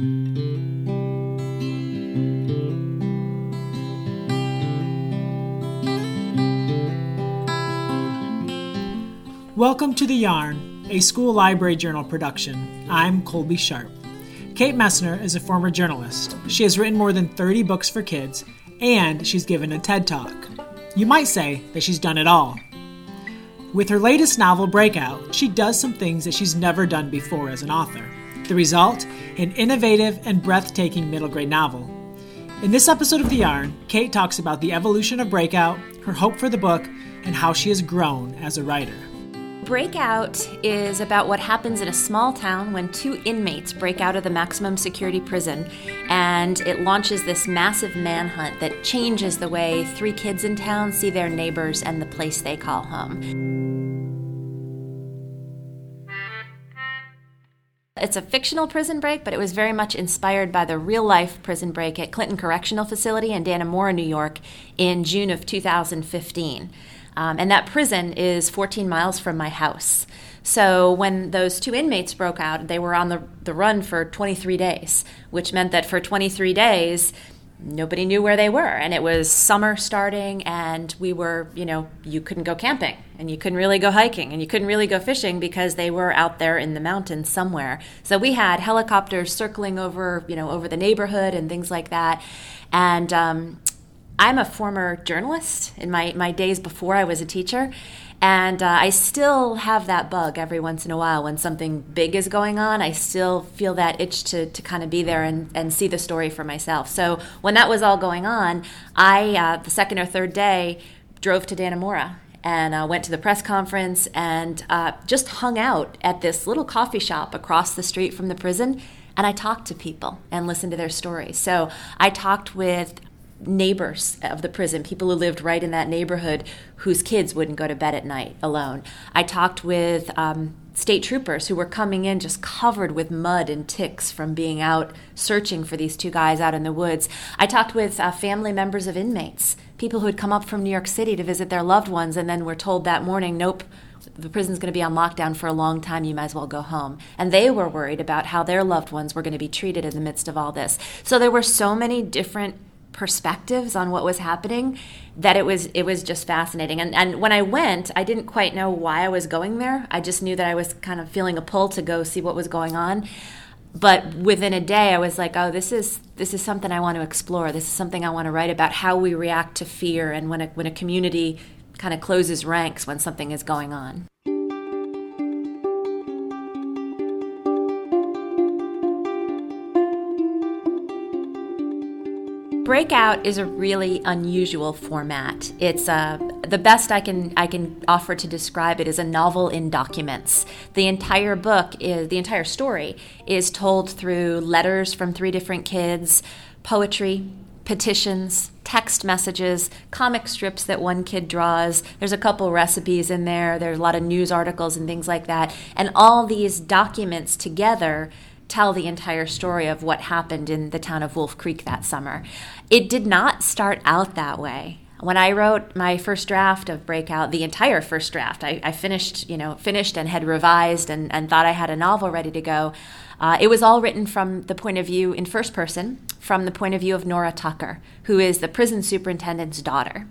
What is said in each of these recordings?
Welcome to The Yarn, a school library journal production. I'm Colby Sharp. Kate Messner is a former journalist. She has written more than 30 books for kids, and she's given a TED Talk. You might say that she's done it all. With her latest novel, Breakout, she does some things that she's never done before as an author. The result? An innovative and breathtaking middle grade novel. In this episode of The Yarn, Kate talks about the evolution of Breakout, her hope for the book, and how she has grown as a writer. Breakout is about what happens in a small town when two inmates break out of the maximum security prison, and it launches this massive manhunt that changes the way three kids in town see their neighbors and the place they call home. It's a fictional prison break, but it was very much inspired by the real life prison break at Clinton Correctional Facility in Dannemora, New York, in June of 2015. Um, and that prison is 14 miles from my house. So when those two inmates broke out, they were on the, the run for 23 days, which meant that for 23 days, nobody knew where they were. And it was summer starting, and we were, you know, you couldn't go camping, and you couldn't really go hiking, and you couldn't really go fishing because they were out there in the mountains somewhere. So we had helicopters circling over, you know, over the neighborhood and things like that. And um, I'm a former journalist in my, my days before I was a teacher. And uh, I still have that bug every once in a while when something big is going on. I still feel that itch to, to kind of be there and, and see the story for myself. So when that was all going on, I, uh, the second or third day, drove to Dannemora and uh, went to the press conference and uh, just hung out at this little coffee shop across the street from the prison. And I talked to people and listened to their stories. So I talked with neighbors of the prison, people who lived right in that neighborhood whose kids wouldn't go to bed at night alone. I talked with um, state troopers who were coming in just covered with mud and ticks from being out searching for these two guys out in the woods. I talked with uh, family members of inmates, people who had come up from New York City to visit their loved ones and then were told that morning, nope. The prison's going to be on lockdown for a long time. You might as well go home. And they were worried about how their loved ones were going to be treated in the midst of all this. So there were so many different perspectives on what was happening that it was it was just fascinating. And and when I went I didn't quite know why I was going there. I just knew that I was kind of feeling a pull to go see what was going on. But within a day I was like oh this is this is something I want to explore. This is something I want to write about how we react to fear and when a when a community kind of closes ranks when something is going on Breakout is a really unusual format. It's uh, the best I can I can offer to describe it is a novel in documents. The entire book is the entire story is told through letters from three different kids, poetry, petitions, text messages, comic strips that one kid draws. There's a couple recipes in there. There's a lot of news articles and things like that. And all these documents together tell the entire story of what happened in the town of Wolf Creek that summer. It did not start out that way. When I wrote my first draft of Breakout, the entire first draft, I, I finished, you know, finished and had revised and, and thought I had a novel ready to go. Uh, it was all written from the point of view in first person, from the point of view of Nora Tucker, who is the prison superintendent's daughter.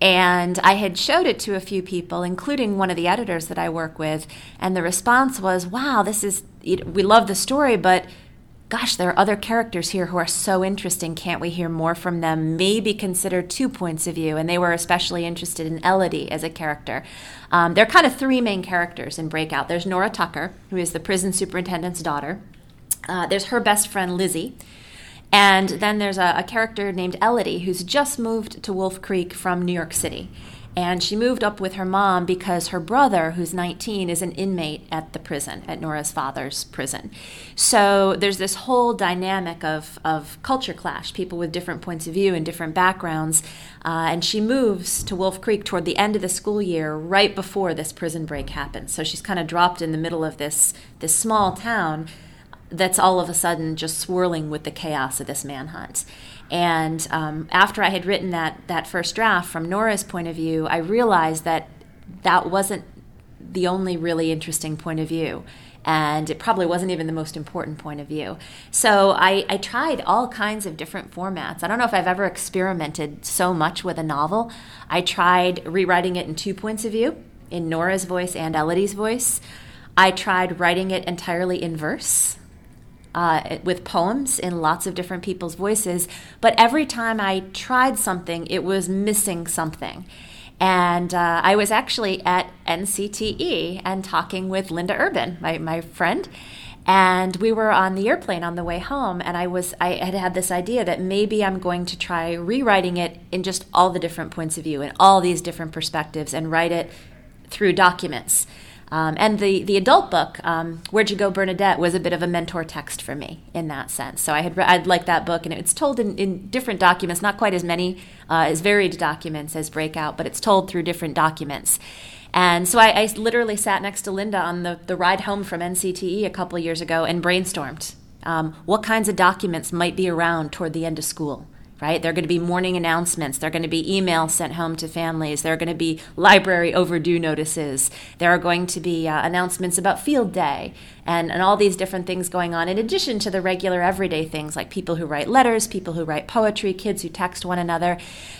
And I had showed it to a few people, including one of the editors that I work with, and the response was, "Wow, this is we love the story, but gosh, there are other characters here who are so interesting. Can't we hear more from them? Maybe consider two points of view." And they were especially interested in Elodie as a character. Um, there are kind of three main characters in Breakout. There's Nora Tucker, who is the prison superintendent's daughter. Uh, there's her best friend Lizzie and then there's a, a character named Elodie who's just moved to Wolf Creek from New York City. And she moved up with her mom because her brother, who's 19, is an inmate at the prison, at Nora's father's prison. So there's this whole dynamic of, of culture clash, people with different points of view and different backgrounds. Uh, and she moves to Wolf Creek toward the end of the school year, right before this prison break happens. So she's kind of dropped in the middle of this, this small town that's all of a sudden just swirling with the chaos of this manhunt. And um, after I had written that that first draft from Nora's point of view, I realized that that wasn't the only really interesting point of view. and it probably wasn't even the most important point of view. So I, I, tried all kinds of different formats. I don't know if I've ever experimented so much with a novel. I tried rewriting it in two points of view, in Nora's voice and Elodie's voice. I tried writing it entirely in verse. Uh, with poems in lots of different people's voices, but every time I tried something, it was missing something. And uh, I was actually at NCTE and talking with Linda Urban, my, my friend. And we were on the airplane on the way home, and I was I had had this idea that maybe I'm going to try rewriting it in just all the different points of view and all these different perspectives and write it through documents. Um, and the, the adult book, um, Where'd You Go, Bernadette, was a bit of a mentor text for me in that sense. So I had re- I'd liked that book, and it's told in, in different documents, not quite as many, uh, as varied documents as Breakout, but it's told through different documents. And so I, I literally sat next to Linda on the, the ride home from NCTE a couple years ago and brainstormed um, what kinds of documents might be around toward the end of school right? There are going to be morning announcements. There are going to be emails sent home to families. There are going to be library overdue notices. There are going to be uh, announcements about field day and, and all these different things going on, in addition to the regular everyday things like people who write letters, people who write poetry, kids who text one another.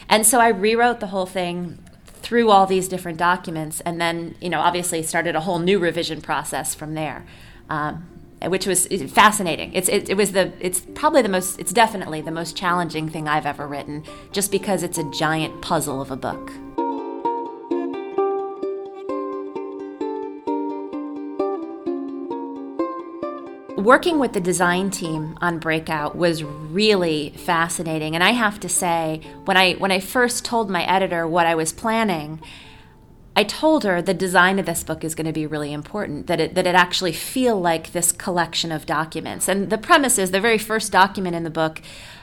And so I rewrote the whole thing through all these different documents and then, you know, obviously started a whole new revision process from there. Um, which was fascinating. It's it, it, was the it's probably the most it's definitely the most challenging thing I've ever written, just because it's a giant puzzle of a book. Working with the design team on Breakout was really fascinating, and I have to say, when I when I first told my editor what I was planning I told her the design of this book is going to be really important, that it, that it actually feel like this collection of documents. And the premise is the very first document in the book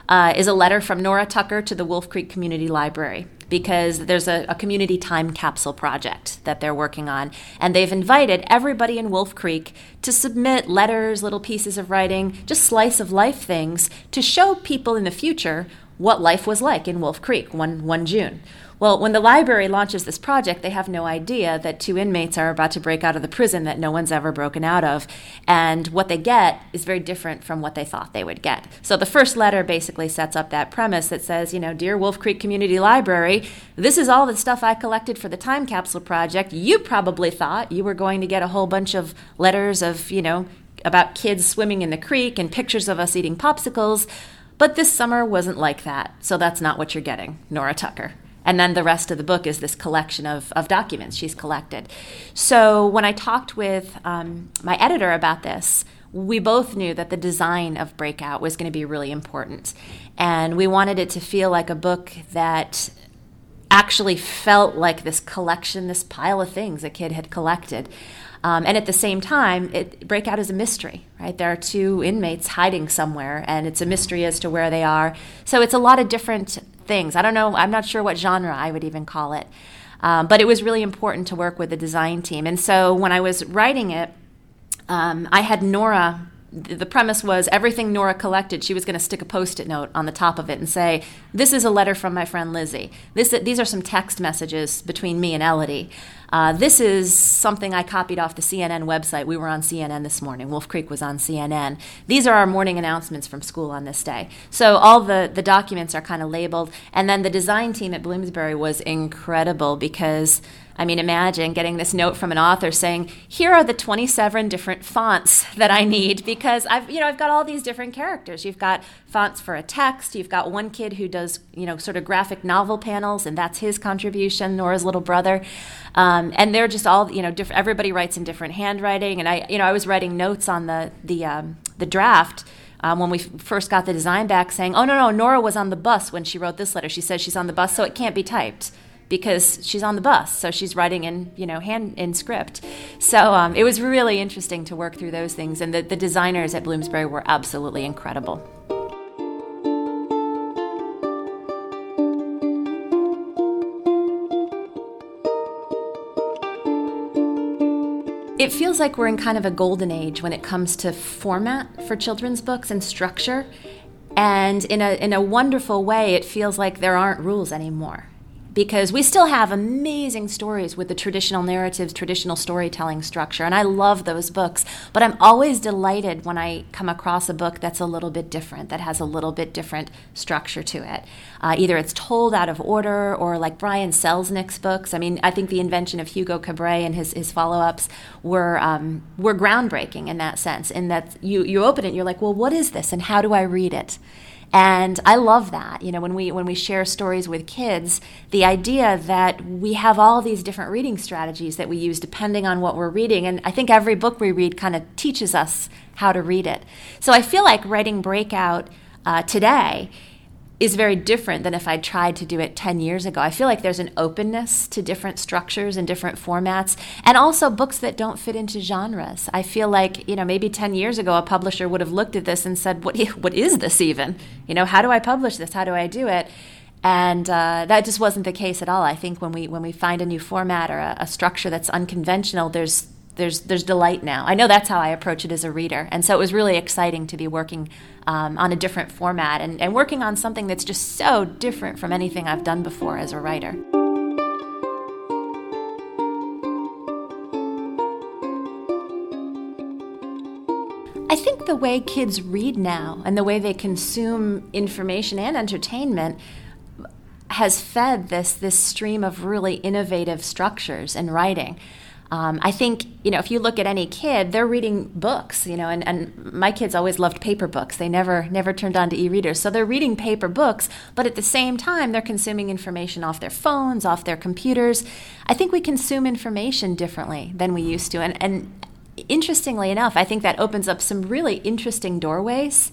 uh, is a letter from Nora Tucker to the Wolf Creek Community Library because there's a, a, community time capsule project that they're working on. And they've invited everybody in Wolf Creek to submit letters, little pieces of writing, just slice of life things to show people in the future what life was like in Wolf Creek one, one June. Well, when the library launches this project, they have no idea that two inmates are about to break out of the prison that no one's ever broken out of. And what they get is very different from what they thought they would get. So the first letter basically sets up that premise that says, you know, Dear Wolf Creek Community Library, this is all the stuff I collected for the Time Capsule Project. You probably thought you were going to get a whole bunch of letters of, you know, about kids swimming in the creek and pictures of us eating popsicles. But this summer wasn't like that, so that's not what you're getting, Nora Tucker. And then the rest of the book is this collection of, of documents she's collected. So when I talked with um, my editor about this, we both knew that the design of Breakout was going to be really important. And we wanted it to feel like a book that actually felt like this collection, this pile of things a kid had collected. Um, and at the same time, it, Breakout is a mystery, right? There are two inmates hiding somewhere, and it's a mystery as to where they are. So it's a lot of different things. I don't know, I'm not sure what genre I would even call it. Um, but it was really important to work with the design team. And so when I was writing it, um, I had Nora the premise was everything Nora collected, she was going to stick a post-it note on the top of it and say, "This is a letter from my friend Lizzie. This, these are some text messages between me and Elodie. Uh, this is something I copied off the CNN website. We were on CNN this morning. Wolf Creek was on CNN. These are our morning announcements from school on this day. So all the the documents are kind of labeled, and then the design team at Bloomsbury was incredible because." I mean, imagine getting this note from an author saying, "Here are the 27 different fonts that I need because I've, you know, I've got all these different characters. You've got fonts for a text. You've got one kid who does, you know, sort of graphic novel panels, and that's his contribution. Nora's little brother, um, and they're just all, you know, different. Everybody writes in different handwriting, and I, you know, I was writing notes on the the um, the draft. Um, when we first got the design back, saying, "Oh no, no, Nora was on the bus when she wrote this letter. She says she's on the bus, so it can't be typed." Because she's on the bus, so she's writing in you know hand in script. So um, it was really interesting to work through those things, and the, the designers at Bloomsbury were absolutely incredible. It feels like we're in kind of a golden age when it comes to format for children's books and structure. And in a, in a wonderful way, it feels like there aren't rules anymore because we still have amazing stories with the traditional narratives, traditional storytelling structure, and I love those books. But I'm always delighted when I come across a book that's a little bit different, that has a little bit different structure to it. Uh, either it's told out of order or like Brian Selznick's books. I mean, I think the invention of Hugo Cabret and his, his follow ups were, um, were groundbreaking in that sense, in that you, you open it and you're like, well, what is this and how do I read it? And I love that. You know, when we when we share stories with kids, the idea that we have all these different reading strategies that we use depending on what we're reading. And I think every book we read kind of teaches us how to read it. So I feel like writing Breakout uh, today is very different than if I tried to do it 10 years ago. I feel like there's an openness to different structures and different formats, and also books that don't fit into genres. I feel like, you know, maybe 10 years ago, a publisher would have looked at this and said, What, what is this even? You know, how do I publish this? How do I do it? And uh, that just wasn't the case at all. I think when we when we find a new format or a, a structure that's unconventional, there's there's there's delight now. I know that's how I approach it as a reader, and so it was really exciting to be working um, on a different format and, and working on something that's just so different from anything I've done before as a writer. I think the way kids read now and the way they consume information and entertainment has fed this this stream of really innovative structures in writing. Um, I think, you know, if you look at any kid, they're reading books, you know, and, and my kids always loved paper books. They never never turned on to e-readers. So they're reading paper books, but at the same time, they're consuming information off their phones, off their computers. I think we consume information differently than we used to. And, and interestingly enough, I think that opens up some really interesting doorways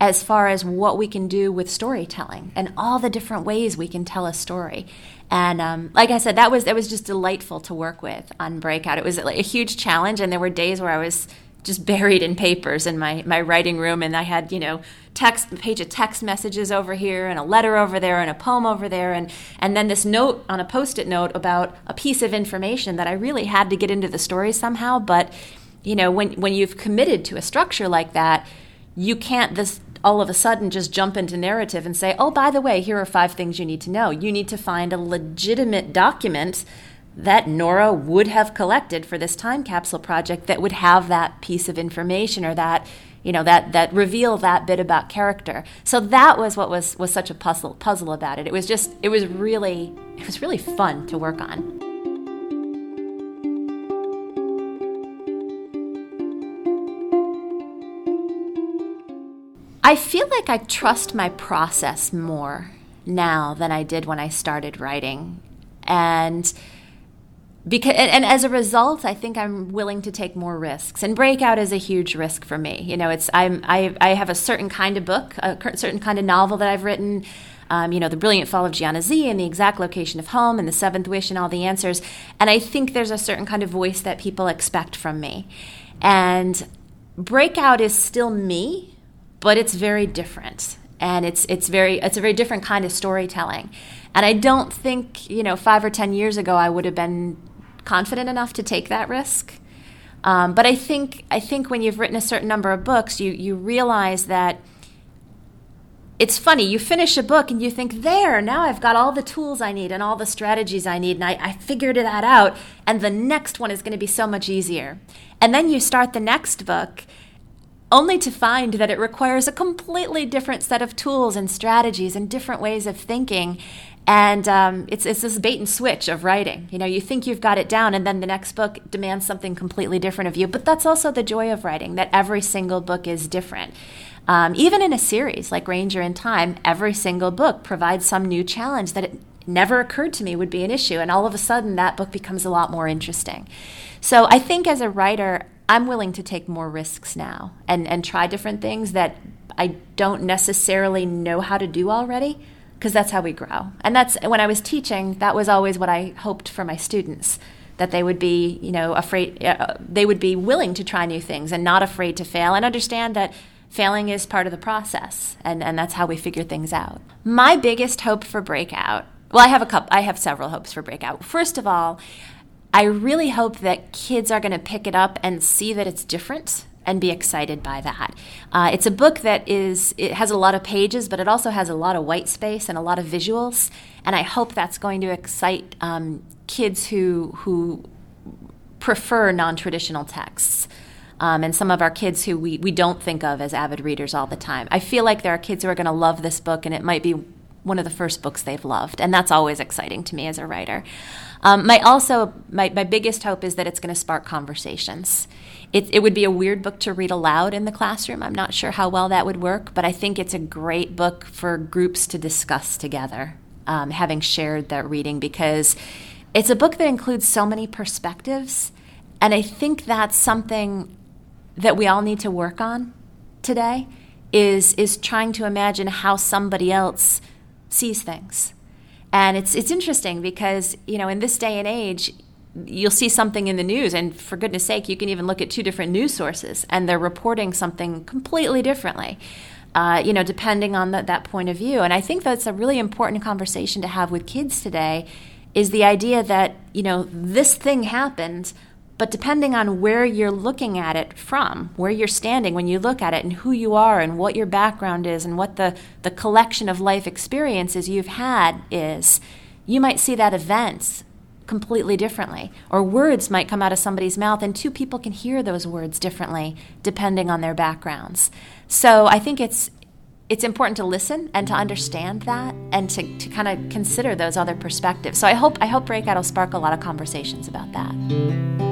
as far as what we can do with storytelling and all the different ways we can tell a story. And um, like I said, that was that was just delightful to work with on Breakout. It was like a huge challenge, and there were days where I was just buried in papers in my, my writing room and I had, you know, text page of text messages over here and a letter over there and a poem over there and and then this note on a post-it note about a piece of information that I really had to get into the story somehow, but you know, when when you've committed to a structure like that, you can't this all of a sudden just jump into narrative and say, oh, by the way, here are five things you need to know. You need to find a legitimate document that Nora would have collected for this time capsule project that would have that piece of information or that you know that that reveal that bit about character. So that was what was was such a puzzle puzzle about it. It was just it was really it was really fun to work on. I feel like I trust my process more now than I did when I started writing. And because and, as a result i think i'm willing to take more risks. And breakout is a huge risk for me. You know it's i'm i, I have a certain kind of book a certain kind of novel that i've written um, you know the brilliant fall of gianna z and the exact location of home and the seventh wish and all the answers. And i think there's a certain kind of voice that people expect from me. And breakout is still me but it's very different. And it's it's very it's a very different kind of storytelling. And i don't think you know five or ten years ago i would have been confident enough to take that risk. Um, but i think i think when you've written a certain number of books you you realize that it's funny. You finish a book and you think there now i've got all the tools i need and all the strategies i need and i, I figured that out and the next one is going to be so much easier. And then you start the next book only to find that it requires a completely different set of tools and strategies and different ways of thinking. And um, it's, it's this bait and switch of writing. You know, you think you've got it down, and then the next book demands something completely different of you. But that's also the joy of writing, that every single book is different. Um, even in a series like Ranger in Time, every single book provides some new challenge that it never occurred to me would be an issue. And all of a sudden, that book becomes a lot more interesting. So I think as a writer, I'm willing to take more risks now and, and try different things that I don't necessarily know how to do already because that's how we grow. And that's when I was teaching, that was always what I hoped for my students that they would be, you know, afraid uh, they would be willing to try new things and not afraid to fail and understand that failing is part of the process and, and that's how we figure things out. My biggest hope for breakout, well I have a couple I have several hopes for breakout. First of all, I really hope that kids are going to pick it up and see that it's different and be excited by that. Uh, it's a book that is it has a lot of pages, but it also has a lot of white space and a lot of visuals, and I hope that's going to excite um, kids who who prefer non-traditional texts. Um, and some of our kids who we, we don't think of as avid readers all the time. I feel like there are kids who are going to love this book, and it might be one of the first books they've loved, and that's always exciting to me as a writer. Um, my also my, my biggest hope is that it's going to spark conversations. It, it would be a weird book to read aloud in the classroom. I'm not sure how well that would work, but I think it's a great book for groups to discuss together, um, having shared that reading, because it's a book that includes so many perspectives, and I think that's something that we all need to work on today. Is is trying to imagine how somebody else sees things. And it's it's interesting because you know in this day and age you'll see something in the news and for goodness sake you can even look at two different news sources and they're reporting something completely differently uh, you know depending on the, that point of view. And i think that's a really important conversation to have with kids today is the idea that you know this thing happened but depending on where you're looking at it from, where you're standing when you look at it, and who you are, and what your background is, and what the, the collection of life experiences you've had is, you might see that event completely differently. Or words might come out of somebody's mouth, and two people can hear those words differently depending on their backgrounds. So I think it's it's important to listen and to understand that and to, to kind of consider those other perspectives. So I hope I hope Breakout will spark a lot of conversations about that.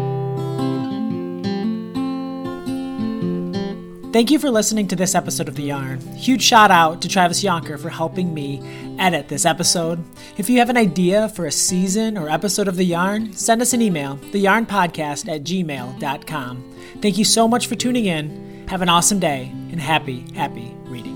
Thank you for listening to this episode of The Yarn. Huge shout out to Travis Jonker for helping me edit this episode. If you have an idea for a season or episode of The Yarn, send us an email, theyarnpodcast at gmail.com. Thank you so much for tuning in. Have an awesome day and happy, happy reading.